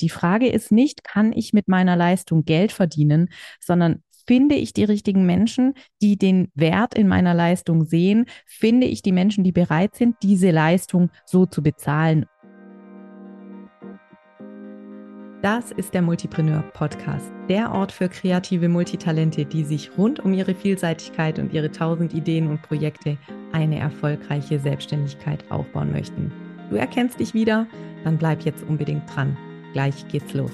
Die Frage ist nicht, kann ich mit meiner Leistung Geld verdienen, sondern finde ich die richtigen Menschen, die den Wert in meiner Leistung sehen? Finde ich die Menschen, die bereit sind, diese Leistung so zu bezahlen? Das ist der Multipreneur Podcast, der Ort für kreative Multitalente, die sich rund um ihre Vielseitigkeit und ihre tausend Ideen und Projekte eine erfolgreiche Selbstständigkeit aufbauen möchten. Du erkennst dich wieder? Dann bleib jetzt unbedingt dran. Gleich geht's los.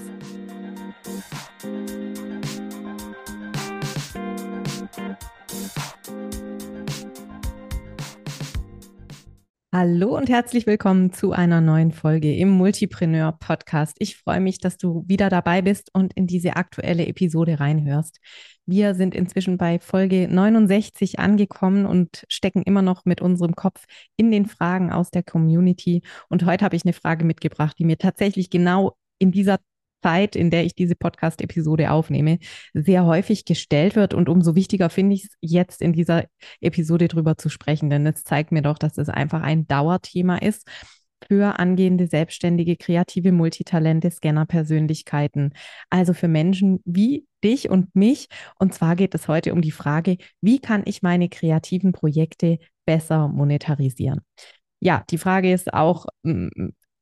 Hallo und herzlich willkommen zu einer neuen Folge im Multipreneur Podcast. Ich freue mich, dass du wieder dabei bist und in diese aktuelle Episode reinhörst. Wir sind inzwischen bei Folge 69 angekommen und stecken immer noch mit unserem Kopf in den Fragen aus der Community. Und heute habe ich eine Frage mitgebracht, die mir tatsächlich genau in dieser Zeit, in der ich diese Podcast-Episode aufnehme, sehr häufig gestellt wird. Und umso wichtiger finde ich es jetzt in dieser Episode drüber zu sprechen, denn es zeigt mir doch, dass es einfach ein Dauerthema ist für angehende Selbstständige, kreative Multitalente, Scanner-Persönlichkeiten. Also für Menschen wie dich und mich. Und zwar geht es heute um die Frage, wie kann ich meine kreativen Projekte besser monetarisieren? Ja, die Frage ist auch,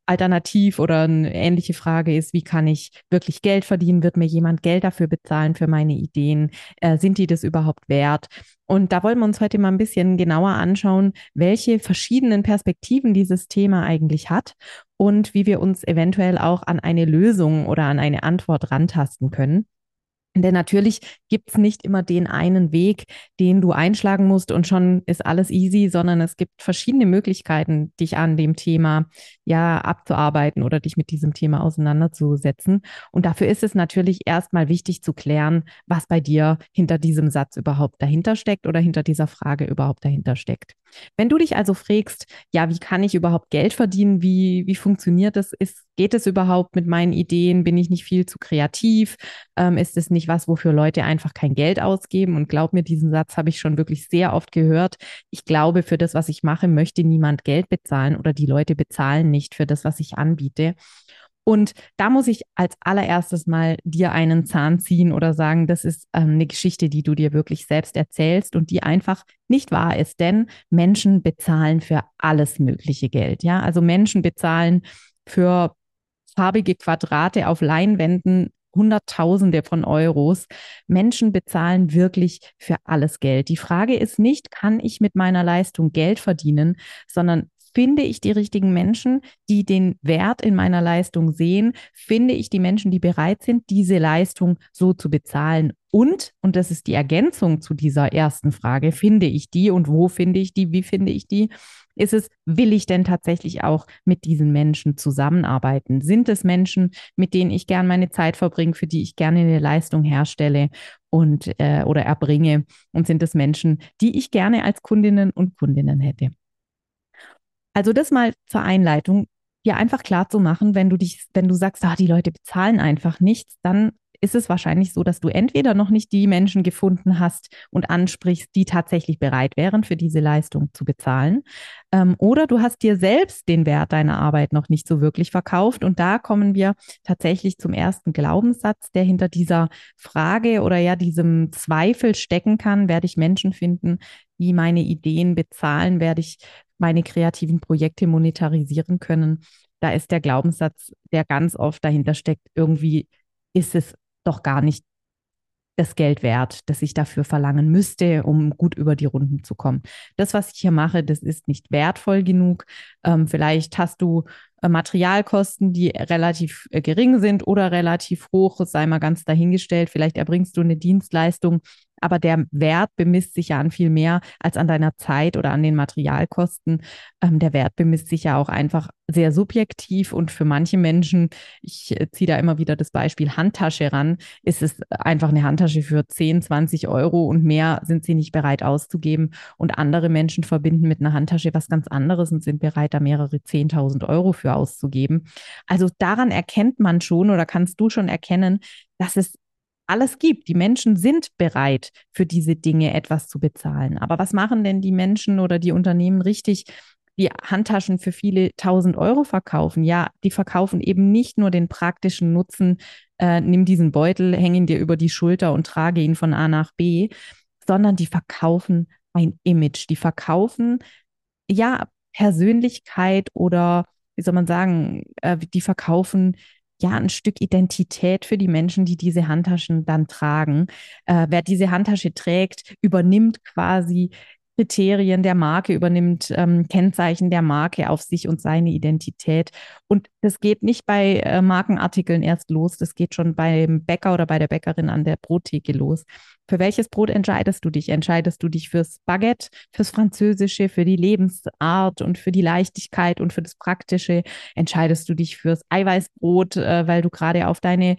alternativ oder eine ähnliche Frage ist, wie kann ich wirklich Geld verdienen? Wird mir jemand Geld dafür bezahlen für meine Ideen? Äh, sind die das überhaupt wert? Und da wollen wir uns heute mal ein bisschen genauer anschauen, welche verschiedenen Perspektiven dieses Thema eigentlich hat und wie wir uns eventuell auch an eine Lösung oder an eine Antwort rantasten können. Denn natürlich gibt es nicht immer den einen Weg, den du einschlagen musst und schon ist alles easy, sondern es gibt verschiedene Möglichkeiten, dich an dem Thema ja abzuarbeiten oder dich mit diesem Thema auseinanderzusetzen. Und dafür ist es natürlich erstmal wichtig zu klären, was bei dir hinter diesem Satz überhaupt dahinter steckt oder hinter dieser Frage überhaupt dahinter steckt. Wenn du dich also fragst, ja, wie kann ich überhaupt Geld verdienen? Wie, wie funktioniert das? Ist, geht es überhaupt mit meinen Ideen? Bin ich nicht viel zu kreativ? Ähm, ist es nicht was, wofür Leute einfach kein Geld ausgeben? Und glaub mir, diesen Satz habe ich schon wirklich sehr oft gehört. Ich glaube, für das, was ich mache, möchte niemand Geld bezahlen oder die Leute bezahlen nicht für das, was ich anbiete. Und da muss ich als allererstes mal dir einen Zahn ziehen oder sagen, das ist ähm, eine Geschichte, die du dir wirklich selbst erzählst und die einfach nicht wahr ist, denn Menschen bezahlen für alles mögliche Geld. Ja, also Menschen bezahlen für farbige Quadrate auf Leinwänden Hunderttausende von Euros. Menschen bezahlen wirklich für alles Geld. Die Frage ist nicht, kann ich mit meiner Leistung Geld verdienen, sondern Finde ich die richtigen Menschen, die den Wert in meiner Leistung sehen? Finde ich die Menschen, die bereit sind, diese Leistung so zu bezahlen? Und, und das ist die Ergänzung zu dieser ersten Frage, finde ich die und wo finde ich die, wie finde ich die? Ist es, will ich denn tatsächlich auch mit diesen Menschen zusammenarbeiten? Sind es Menschen, mit denen ich gern meine Zeit verbringe, für die ich gerne eine Leistung herstelle und äh, oder erbringe? Und sind es Menschen, die ich gerne als Kundinnen und Kundinnen hätte? Also das mal zur Einleitung, dir einfach klar zu machen, wenn du dich, wenn du sagst, ah, die Leute bezahlen einfach nichts, dann ist es wahrscheinlich so, dass du entweder noch nicht die Menschen gefunden hast und ansprichst, die tatsächlich bereit wären, für diese Leistung zu bezahlen. Ähm, oder du hast dir selbst den Wert deiner Arbeit noch nicht so wirklich verkauft. Und da kommen wir tatsächlich zum ersten Glaubenssatz, der hinter dieser Frage oder ja diesem Zweifel stecken kann. Werde ich Menschen finden, die meine Ideen bezahlen? Werde ich meine kreativen Projekte monetarisieren können. Da ist der Glaubenssatz, der ganz oft dahinter steckt, irgendwie ist es doch gar nicht das Geld wert, das ich dafür verlangen müsste, um gut über die Runden zu kommen. Das, was ich hier mache, das ist nicht wertvoll genug. Ähm, vielleicht hast du äh, Materialkosten, die relativ äh, gering sind oder relativ hoch, sei mal ganz dahingestellt. Vielleicht erbringst du eine Dienstleistung, aber der Wert bemisst sich ja an viel mehr als an deiner Zeit oder an den Materialkosten. Ähm, der Wert bemisst sich ja auch einfach sehr subjektiv und für manche Menschen, ich äh, ziehe da immer wieder das Beispiel Handtasche ran, ist es einfach eine Handtasche für 10, 20 Euro und mehr sind sie nicht bereit auszugeben. Und andere Menschen verbinden mit einer Handtasche was ganz anderes und sind bereit, da mehrere 10.000 Euro für auszugeben. Also daran erkennt man schon oder kannst du schon erkennen, dass es alles gibt. Die Menschen sind bereit, für diese Dinge etwas zu bezahlen. Aber was machen denn die Menschen oder die Unternehmen richtig? die Handtaschen für viele tausend Euro verkaufen. Ja, die verkaufen eben nicht nur den praktischen Nutzen, äh, nimm diesen Beutel, häng ihn dir über die Schulter und trage ihn von A nach B, sondern die verkaufen ein Image. Die verkaufen ja Persönlichkeit oder wie soll man sagen, äh, die verkaufen ja ein Stück Identität für die Menschen, die diese Handtaschen dann tragen. Äh, wer diese Handtasche trägt, übernimmt quasi Kriterien der Marke, übernimmt ähm, Kennzeichen der Marke auf sich und seine Identität. Und das geht nicht bei äh, Markenartikeln erst los, das geht schon beim Bäcker oder bei der Bäckerin an der Brottheke los. Für welches Brot entscheidest du dich? Entscheidest du dich fürs Baguette, fürs Französische, für die Lebensart und für die Leichtigkeit und für das Praktische? Entscheidest du dich fürs Eiweißbrot, äh, weil du gerade auf deine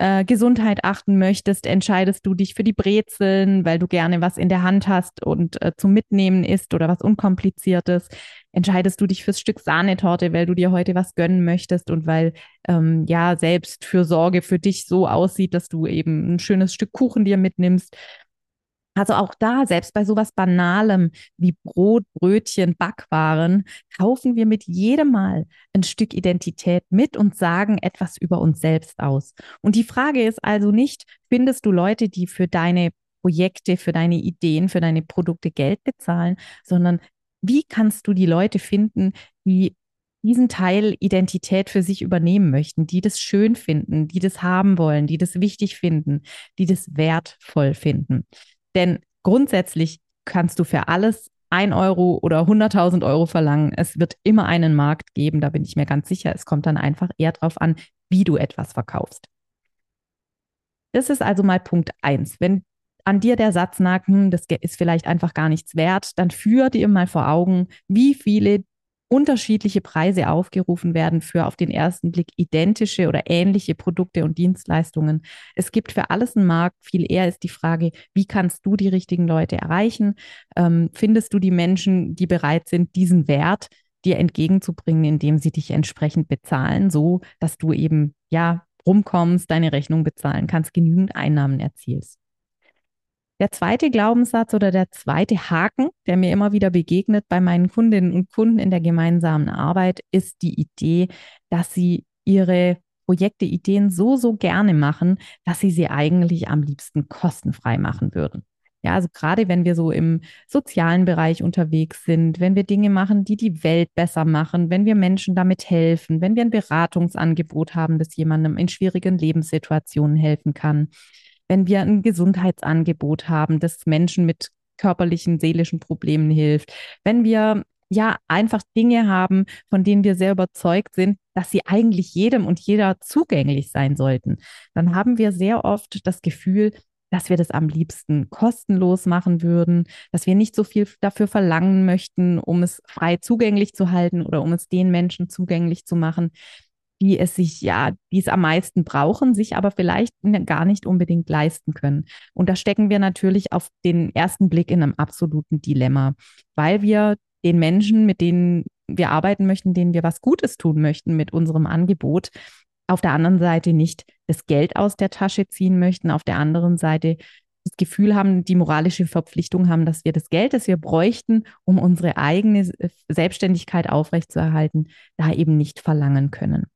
äh, Gesundheit achten möchtest, entscheidest du dich für die Brezeln, weil du gerne was in der Hand hast und äh, zum Mitnehmen isst oder was Unkompliziertes. Entscheidest du dich fürs Stück Sahnetorte, weil du dir heute was gönnen möchtest und weil ähm, ja Selbstfürsorge für dich so aussieht, dass du eben ein schönes Stück Kuchen dir mitnimmst. Also auch da, selbst bei sowas Banalem wie Brot, Brötchen, Backwaren, kaufen wir mit jedem Mal ein Stück Identität mit und sagen etwas über uns selbst aus. Und die Frage ist also nicht, findest du Leute, die für deine Projekte, für deine Ideen, für deine Produkte Geld bezahlen, sondern wie kannst du die Leute finden, die diesen Teil Identität für sich übernehmen möchten, die das schön finden, die das haben wollen, die das wichtig finden, die das wertvoll finden. Denn grundsätzlich kannst du für alles ein Euro oder 100.000 Euro verlangen. Es wird immer einen Markt geben, da bin ich mir ganz sicher. Es kommt dann einfach eher darauf an, wie du etwas verkaufst. Das ist also mal Punkt eins. Wenn an dir der Satz nagt, hm, das ist vielleicht einfach gar nichts wert, dann führ dir mal vor Augen, wie viele unterschiedliche Preise aufgerufen werden für auf den ersten Blick identische oder ähnliche Produkte und Dienstleistungen. Es gibt für alles einen Markt. Viel eher ist die Frage, wie kannst du die richtigen Leute erreichen? Ähm, findest du die Menschen, die bereit sind, diesen Wert dir entgegenzubringen, indem sie dich entsprechend bezahlen, so dass du eben ja rumkommst, deine Rechnung bezahlen kannst, genügend Einnahmen erzielst. Der zweite Glaubenssatz oder der zweite Haken, der mir immer wieder begegnet bei meinen Kundinnen und Kunden in der gemeinsamen Arbeit, ist die Idee, dass sie ihre Projekte, Ideen so, so gerne machen, dass sie sie eigentlich am liebsten kostenfrei machen würden. Ja, also gerade wenn wir so im sozialen Bereich unterwegs sind, wenn wir Dinge machen, die die Welt besser machen, wenn wir Menschen damit helfen, wenn wir ein Beratungsangebot haben, das jemandem in schwierigen Lebenssituationen helfen kann, wenn wir ein Gesundheitsangebot haben, das Menschen mit körperlichen, seelischen Problemen hilft, wenn wir ja einfach Dinge haben, von denen wir sehr überzeugt sind, dass sie eigentlich jedem und jeder zugänglich sein sollten, dann haben wir sehr oft das Gefühl, dass wir das am liebsten kostenlos machen würden, dass wir nicht so viel dafür verlangen möchten, um es frei zugänglich zu halten oder um es den Menschen zugänglich zu machen, die es sich ja, die es am meisten brauchen, sich aber vielleicht gar nicht unbedingt leisten können. Und da stecken wir natürlich auf den ersten Blick in einem absoluten Dilemma, weil wir den Menschen, mit denen wir arbeiten möchten, denen wir was Gutes tun möchten mit unserem Angebot, auf der anderen Seite nicht das Geld aus der Tasche ziehen möchten, auf der anderen Seite das Gefühl haben, die moralische Verpflichtung haben, dass wir das Geld, das wir bräuchten, um unsere eigene Selbstständigkeit aufrechtzuerhalten, da eben nicht verlangen können.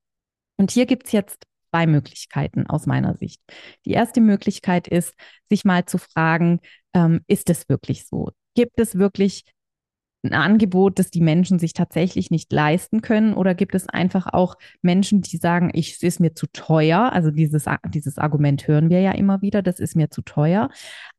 Und hier gibt es jetzt zwei Möglichkeiten aus meiner Sicht. Die erste Möglichkeit ist, sich mal zu fragen, ähm, ist es wirklich so? Gibt es wirklich ein Angebot, das die Menschen sich tatsächlich nicht leisten können? Oder gibt es einfach auch Menschen, die sagen, ich, es ist mir zu teuer? Also dieses, dieses Argument hören wir ja immer wieder, das ist mir zu teuer.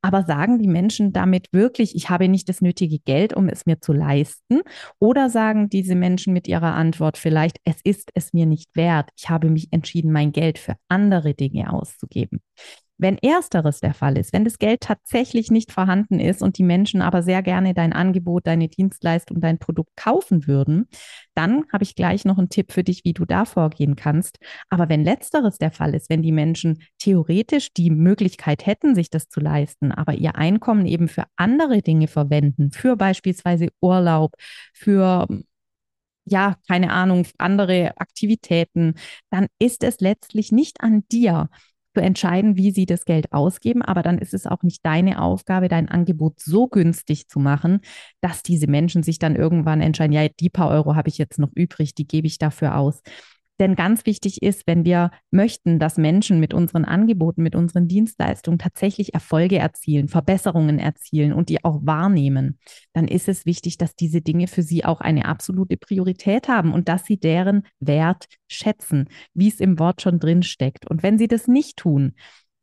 Aber sagen die Menschen damit wirklich, ich habe nicht das nötige Geld, um es mir zu leisten? Oder sagen diese Menschen mit ihrer Antwort vielleicht, es ist es mir nicht wert, ich habe mich entschieden, mein Geld für andere Dinge auszugeben? Wenn ersteres der Fall ist, wenn das Geld tatsächlich nicht vorhanden ist und die Menschen aber sehr gerne dein Angebot, deine Dienstleistung, dein Produkt kaufen würden, dann habe ich gleich noch einen Tipp für dich, wie du da vorgehen kannst. Aber wenn letzteres der Fall ist, wenn die Menschen theoretisch die Möglichkeit hätten, sich das zu leisten, aber ihr Einkommen eben für andere Dinge verwenden, für beispielsweise Urlaub, für ja, keine Ahnung, andere Aktivitäten, dann ist es letztlich nicht an dir, zu entscheiden, wie sie das Geld ausgeben. Aber dann ist es auch nicht deine Aufgabe, dein Angebot so günstig zu machen, dass diese Menschen sich dann irgendwann entscheiden, ja, die paar Euro habe ich jetzt noch übrig, die gebe ich dafür aus. Denn ganz wichtig ist, wenn wir möchten, dass Menschen mit unseren Angeboten, mit unseren Dienstleistungen tatsächlich Erfolge erzielen, Verbesserungen erzielen und die auch wahrnehmen, dann ist es wichtig, dass diese Dinge für sie auch eine absolute Priorität haben und dass sie deren Wert schätzen, wie es im Wort schon drin steckt. Und wenn sie das nicht tun,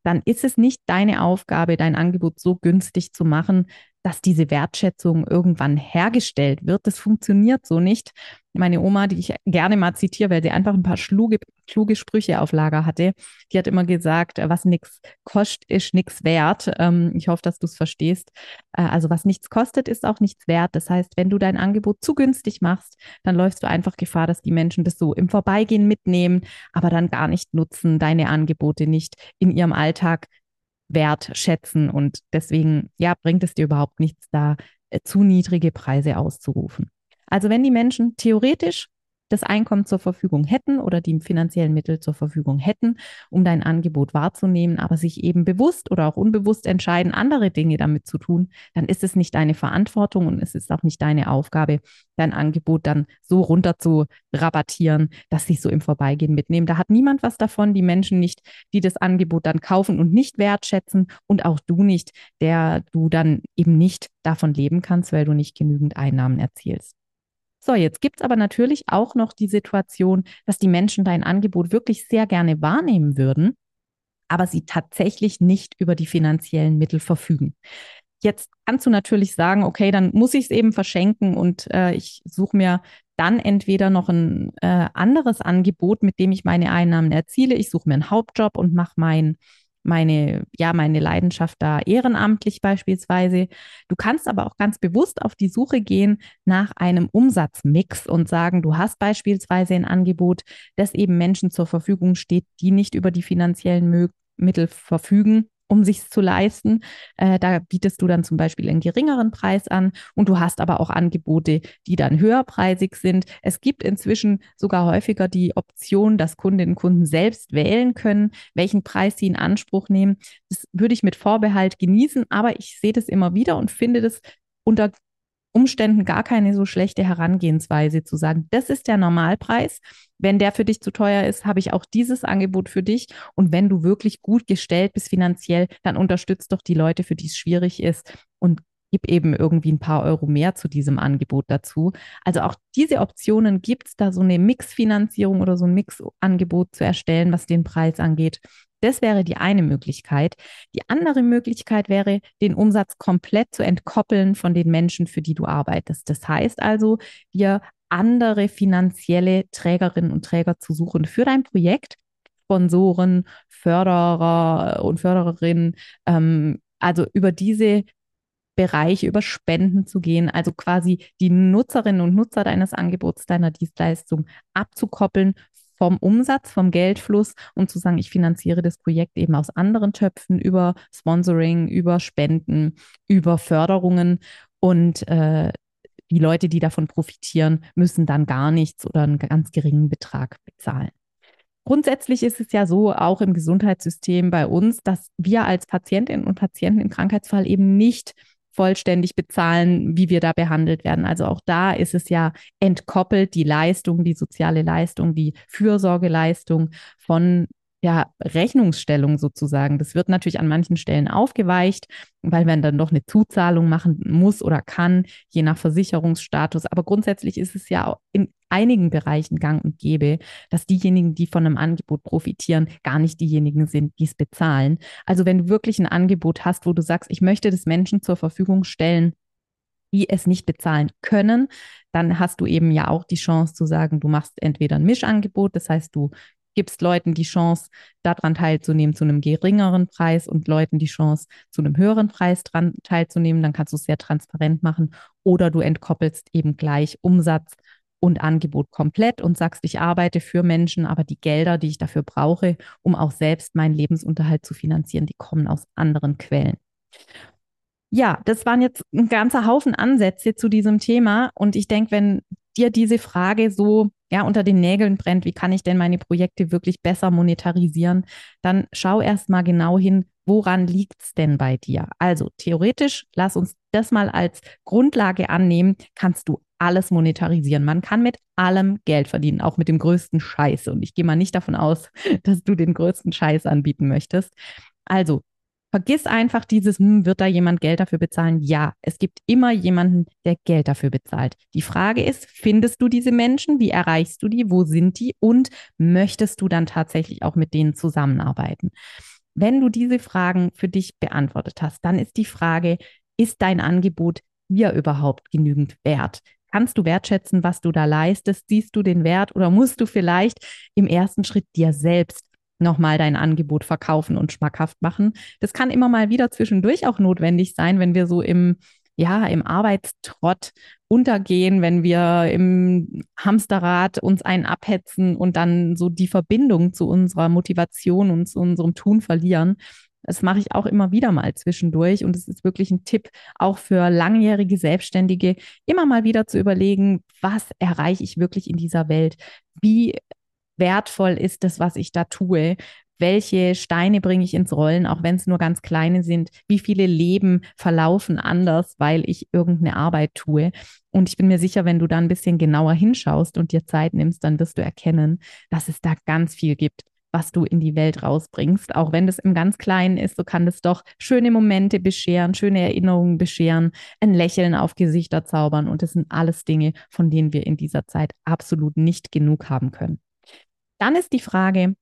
dann ist es nicht deine Aufgabe, dein Angebot so günstig zu machen, dass diese Wertschätzung irgendwann hergestellt wird. Das funktioniert so nicht. Meine Oma, die ich gerne mal zitiere, weil sie einfach ein paar schluge, kluge Sprüche auf Lager hatte, die hat immer gesagt, was nichts kostet, ist nichts wert. Ähm, ich hoffe, dass du es verstehst. Äh, also was nichts kostet, ist auch nichts wert. Das heißt, wenn du dein Angebot zu günstig machst, dann läufst du einfach Gefahr, dass die Menschen das so im Vorbeigehen mitnehmen, aber dann gar nicht nutzen, deine Angebote nicht in ihrem Alltag wertschätzen. Und deswegen, ja, bringt es dir überhaupt nichts, da äh, zu niedrige Preise auszurufen. Also wenn die Menschen theoretisch das Einkommen zur Verfügung hätten oder die finanziellen Mittel zur Verfügung hätten, um dein Angebot wahrzunehmen, aber sich eben bewusst oder auch unbewusst entscheiden, andere Dinge damit zu tun, dann ist es nicht deine Verantwortung und es ist auch nicht deine Aufgabe, dein Angebot dann so runter zu rabattieren, dass sie so im Vorbeigehen mitnehmen. Da hat niemand was davon, die Menschen nicht, die das Angebot dann kaufen und nicht wertschätzen und auch du nicht, der du dann eben nicht davon leben kannst, weil du nicht genügend Einnahmen erzielst. So, jetzt gibt es aber natürlich auch noch die Situation, dass die Menschen dein Angebot wirklich sehr gerne wahrnehmen würden, aber sie tatsächlich nicht über die finanziellen Mittel verfügen. Jetzt kannst du natürlich sagen, okay, dann muss ich es eben verschenken und äh, ich suche mir dann entweder noch ein äh, anderes Angebot, mit dem ich meine Einnahmen erziele. Ich suche mir einen Hauptjob und mache mein meine, ja, meine Leidenschaft da ehrenamtlich beispielsweise. Du kannst aber auch ganz bewusst auf die Suche gehen nach einem Umsatzmix und sagen, du hast beispielsweise ein Angebot, das eben Menschen zur Verfügung steht, die nicht über die finanziellen Mittel verfügen um sich zu leisten. Äh, da bietest du dann zum Beispiel einen geringeren Preis an und du hast aber auch Angebote, die dann höherpreisig sind. Es gibt inzwischen sogar häufiger die Option, dass Kundinnen und Kunden selbst wählen können, welchen Preis sie in Anspruch nehmen. Das würde ich mit Vorbehalt genießen, aber ich sehe das immer wieder und finde das unter Umständen gar keine so schlechte Herangehensweise zu sagen, das ist der Normalpreis. Wenn der für dich zu teuer ist, habe ich auch dieses Angebot für dich. Und wenn du wirklich gut gestellt bist finanziell, dann unterstützt doch die Leute, für die es schwierig ist und gib eben irgendwie ein paar Euro mehr zu diesem Angebot dazu. Also auch diese Optionen gibt es, da so eine Mixfinanzierung oder so ein Mixangebot zu erstellen, was den Preis angeht. Das wäre die eine Möglichkeit. Die andere Möglichkeit wäre, den Umsatz komplett zu entkoppeln von den Menschen, für die du arbeitest. Das heißt also, dir andere finanzielle Trägerinnen und Träger zu suchen für dein Projekt. Sponsoren, Förderer und Fördererinnen, ähm, also über diese Bereiche, über Spenden zu gehen, also quasi die Nutzerinnen und Nutzer deines Angebots, deiner Dienstleistung abzukoppeln vom Umsatz, vom Geldfluss und zu sagen, ich finanziere das Projekt eben aus anderen Töpfen über Sponsoring, über Spenden, über Förderungen und äh, die Leute, die davon profitieren, müssen dann gar nichts oder einen ganz geringen Betrag bezahlen. Grundsätzlich ist es ja so, auch im Gesundheitssystem bei uns, dass wir als Patientinnen und Patienten im Krankheitsfall eben nicht vollständig bezahlen, wie wir da behandelt werden. Also auch da ist es ja entkoppelt, die Leistung, die soziale Leistung, die Fürsorgeleistung von ja, Rechnungsstellung sozusagen. Das wird natürlich an manchen Stellen aufgeweicht, weil man dann doch eine Zuzahlung machen muss oder kann, je nach Versicherungsstatus. Aber grundsätzlich ist es ja in einigen Bereichen gang und gäbe, dass diejenigen, die von einem Angebot profitieren, gar nicht diejenigen sind, die es bezahlen. Also wenn du wirklich ein Angebot hast, wo du sagst, ich möchte das Menschen zur Verfügung stellen, die es nicht bezahlen können, dann hast du eben ja auch die Chance zu sagen, du machst entweder ein Mischangebot, das heißt, du gibst Leuten die Chance, daran teilzunehmen zu einem geringeren Preis und Leuten die Chance, zu einem höheren Preis dran teilzunehmen. Dann kannst du es sehr transparent machen. Oder du entkoppelst eben gleich Umsatz und Angebot komplett und sagst, ich arbeite für Menschen, aber die Gelder, die ich dafür brauche, um auch selbst meinen Lebensunterhalt zu finanzieren, die kommen aus anderen Quellen. Ja, das waren jetzt ein ganzer Haufen Ansätze zu diesem Thema. Und ich denke, wenn dir diese Frage so ja, unter den Nägeln brennt, wie kann ich denn meine Projekte wirklich besser monetarisieren, dann schau erst mal genau hin, woran liegt es denn bei dir? Also theoretisch, lass uns das mal als Grundlage annehmen, kannst du alles monetarisieren. Man kann mit allem Geld verdienen, auch mit dem größten Scheiß. Und ich gehe mal nicht davon aus, dass du den größten Scheiß anbieten möchtest. Also Vergiss einfach dieses, hm, wird da jemand Geld dafür bezahlen? Ja, es gibt immer jemanden, der Geld dafür bezahlt. Die Frage ist, findest du diese Menschen? Wie erreichst du die? Wo sind die? Und möchtest du dann tatsächlich auch mit denen zusammenarbeiten? Wenn du diese Fragen für dich beantwortet hast, dann ist die Frage, ist dein Angebot dir überhaupt genügend wert? Kannst du wertschätzen, was du da leistest? Siehst du den Wert oder musst du vielleicht im ersten Schritt dir selbst nochmal dein Angebot verkaufen und schmackhaft machen. Das kann immer mal wieder zwischendurch auch notwendig sein, wenn wir so im ja, im Arbeitstrott untergehen, wenn wir im Hamsterrad uns einen abhetzen und dann so die Verbindung zu unserer Motivation und zu unserem Tun verlieren. Das mache ich auch immer wieder mal zwischendurch und es ist wirklich ein Tipp auch für langjährige Selbstständige, immer mal wieder zu überlegen, was erreiche ich wirklich in dieser Welt? Wie wertvoll ist das, was ich da tue? Welche Steine bringe ich ins Rollen, auch wenn es nur ganz kleine sind? Wie viele Leben verlaufen anders, weil ich irgendeine Arbeit tue? Und ich bin mir sicher, wenn du da ein bisschen genauer hinschaust und dir Zeit nimmst, dann wirst du erkennen, dass es da ganz viel gibt, was du in die Welt rausbringst. Auch wenn das im ganz Kleinen ist, so kann das doch schöne Momente bescheren, schöne Erinnerungen bescheren, ein Lächeln auf Gesichter zaubern. Und das sind alles Dinge, von denen wir in dieser Zeit absolut nicht genug haben können. Dann ist die Frage,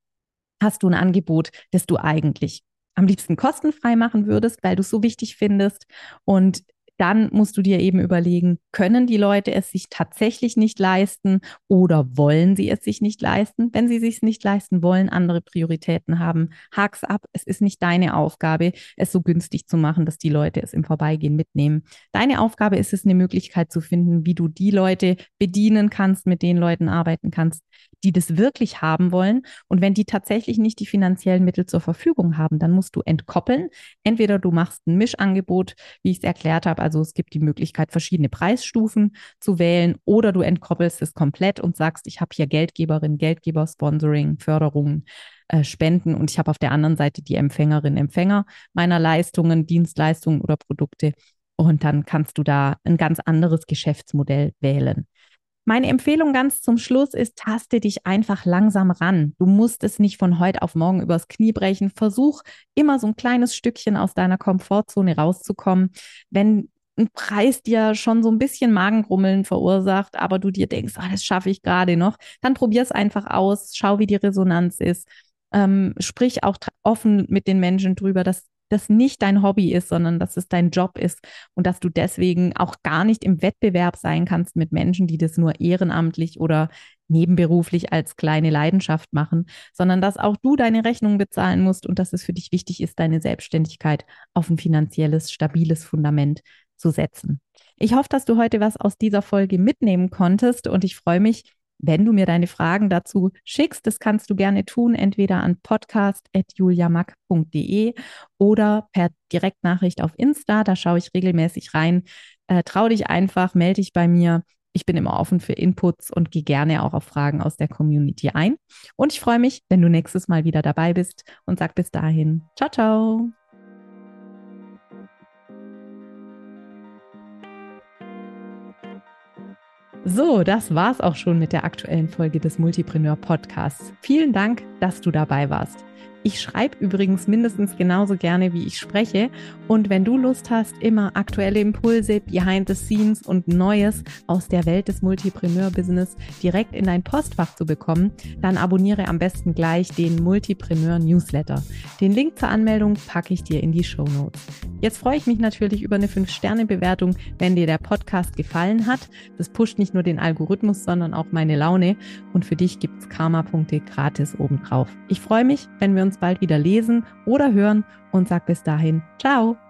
hast du ein Angebot, das du eigentlich am liebsten kostenfrei machen würdest, weil du es so wichtig findest und dann musst du dir eben überlegen, können die Leute es sich tatsächlich nicht leisten oder wollen sie es sich nicht leisten? Wenn sie es sich nicht leisten wollen, andere Prioritäten haben, hak's ab. Es ist nicht deine Aufgabe, es so günstig zu machen, dass die Leute es im Vorbeigehen mitnehmen. Deine Aufgabe ist es, eine Möglichkeit zu finden, wie du die Leute bedienen kannst, mit den Leuten arbeiten kannst, die das wirklich haben wollen. Und wenn die tatsächlich nicht die finanziellen Mittel zur Verfügung haben, dann musst du entkoppeln. Entweder du machst ein Mischangebot, wie ich es erklärt habe, also es gibt die Möglichkeit, verschiedene Preisstufen zu wählen, oder du entkoppelst es komplett und sagst, ich habe hier Geldgeberin, Geldgeber, Sponsoring, Förderungen. Äh, Spenden und ich habe auf der anderen Seite die Empfängerin, Empfänger meiner Leistungen, Dienstleistungen oder Produkte. Und dann kannst du da ein ganz anderes Geschäftsmodell wählen. Meine Empfehlung ganz zum Schluss ist, taste dich einfach langsam ran. Du musst es nicht von heute auf morgen übers Knie brechen. Versuch immer so ein kleines Stückchen aus deiner Komfortzone rauszukommen. Wenn ein Preis dir schon so ein bisschen Magengrummeln verursacht, aber du dir denkst, ah, das schaffe ich gerade noch, dann probier es einfach aus, schau, wie die Resonanz ist. Ähm, sprich auch offen mit den Menschen drüber, dass das nicht dein Hobby ist, sondern dass es dein Job ist und dass du deswegen auch gar nicht im Wettbewerb sein kannst mit Menschen, die das nur ehrenamtlich oder nebenberuflich als kleine Leidenschaft machen, sondern dass auch du deine Rechnungen bezahlen musst und dass es für dich wichtig ist, deine Selbstständigkeit auf ein finanzielles, stabiles Fundament zu setzen. Ich hoffe, dass du heute was aus dieser Folge mitnehmen konntest und ich freue mich, wenn du mir deine Fragen dazu schickst, das kannst du gerne tun, entweder an podcast.juliamack.de oder per Direktnachricht auf Insta. Da schaue ich regelmäßig rein. Äh, trau dich einfach, melde dich bei mir. Ich bin immer offen für Inputs und gehe gerne auch auf Fragen aus der Community ein. Und ich freue mich, wenn du nächstes Mal wieder dabei bist und sag bis dahin. Ciao, ciao. So, das war's auch schon mit der aktuellen Folge des Multipreneur Podcasts. Vielen Dank, dass du dabei warst. Ich schreibe übrigens mindestens genauso gerne, wie ich spreche. Und wenn du Lust hast, immer aktuelle Impulse, Behind the Scenes und Neues aus der Welt des Multipreneur-Business direkt in dein Postfach zu bekommen, dann abonniere am besten gleich den Multipreneur Newsletter. Den Link zur Anmeldung packe ich dir in die Show Notes. Jetzt freue ich mich natürlich über eine 5-Sterne-Bewertung, wenn dir der Podcast gefallen hat. Das pusht nicht nur den Algorithmus, sondern auch meine Laune. Und für dich gibt's Karma-Punkte gratis obendrauf. Ich freue mich, wenn wir uns uns bald wieder lesen oder hören und sag bis dahin, ciao.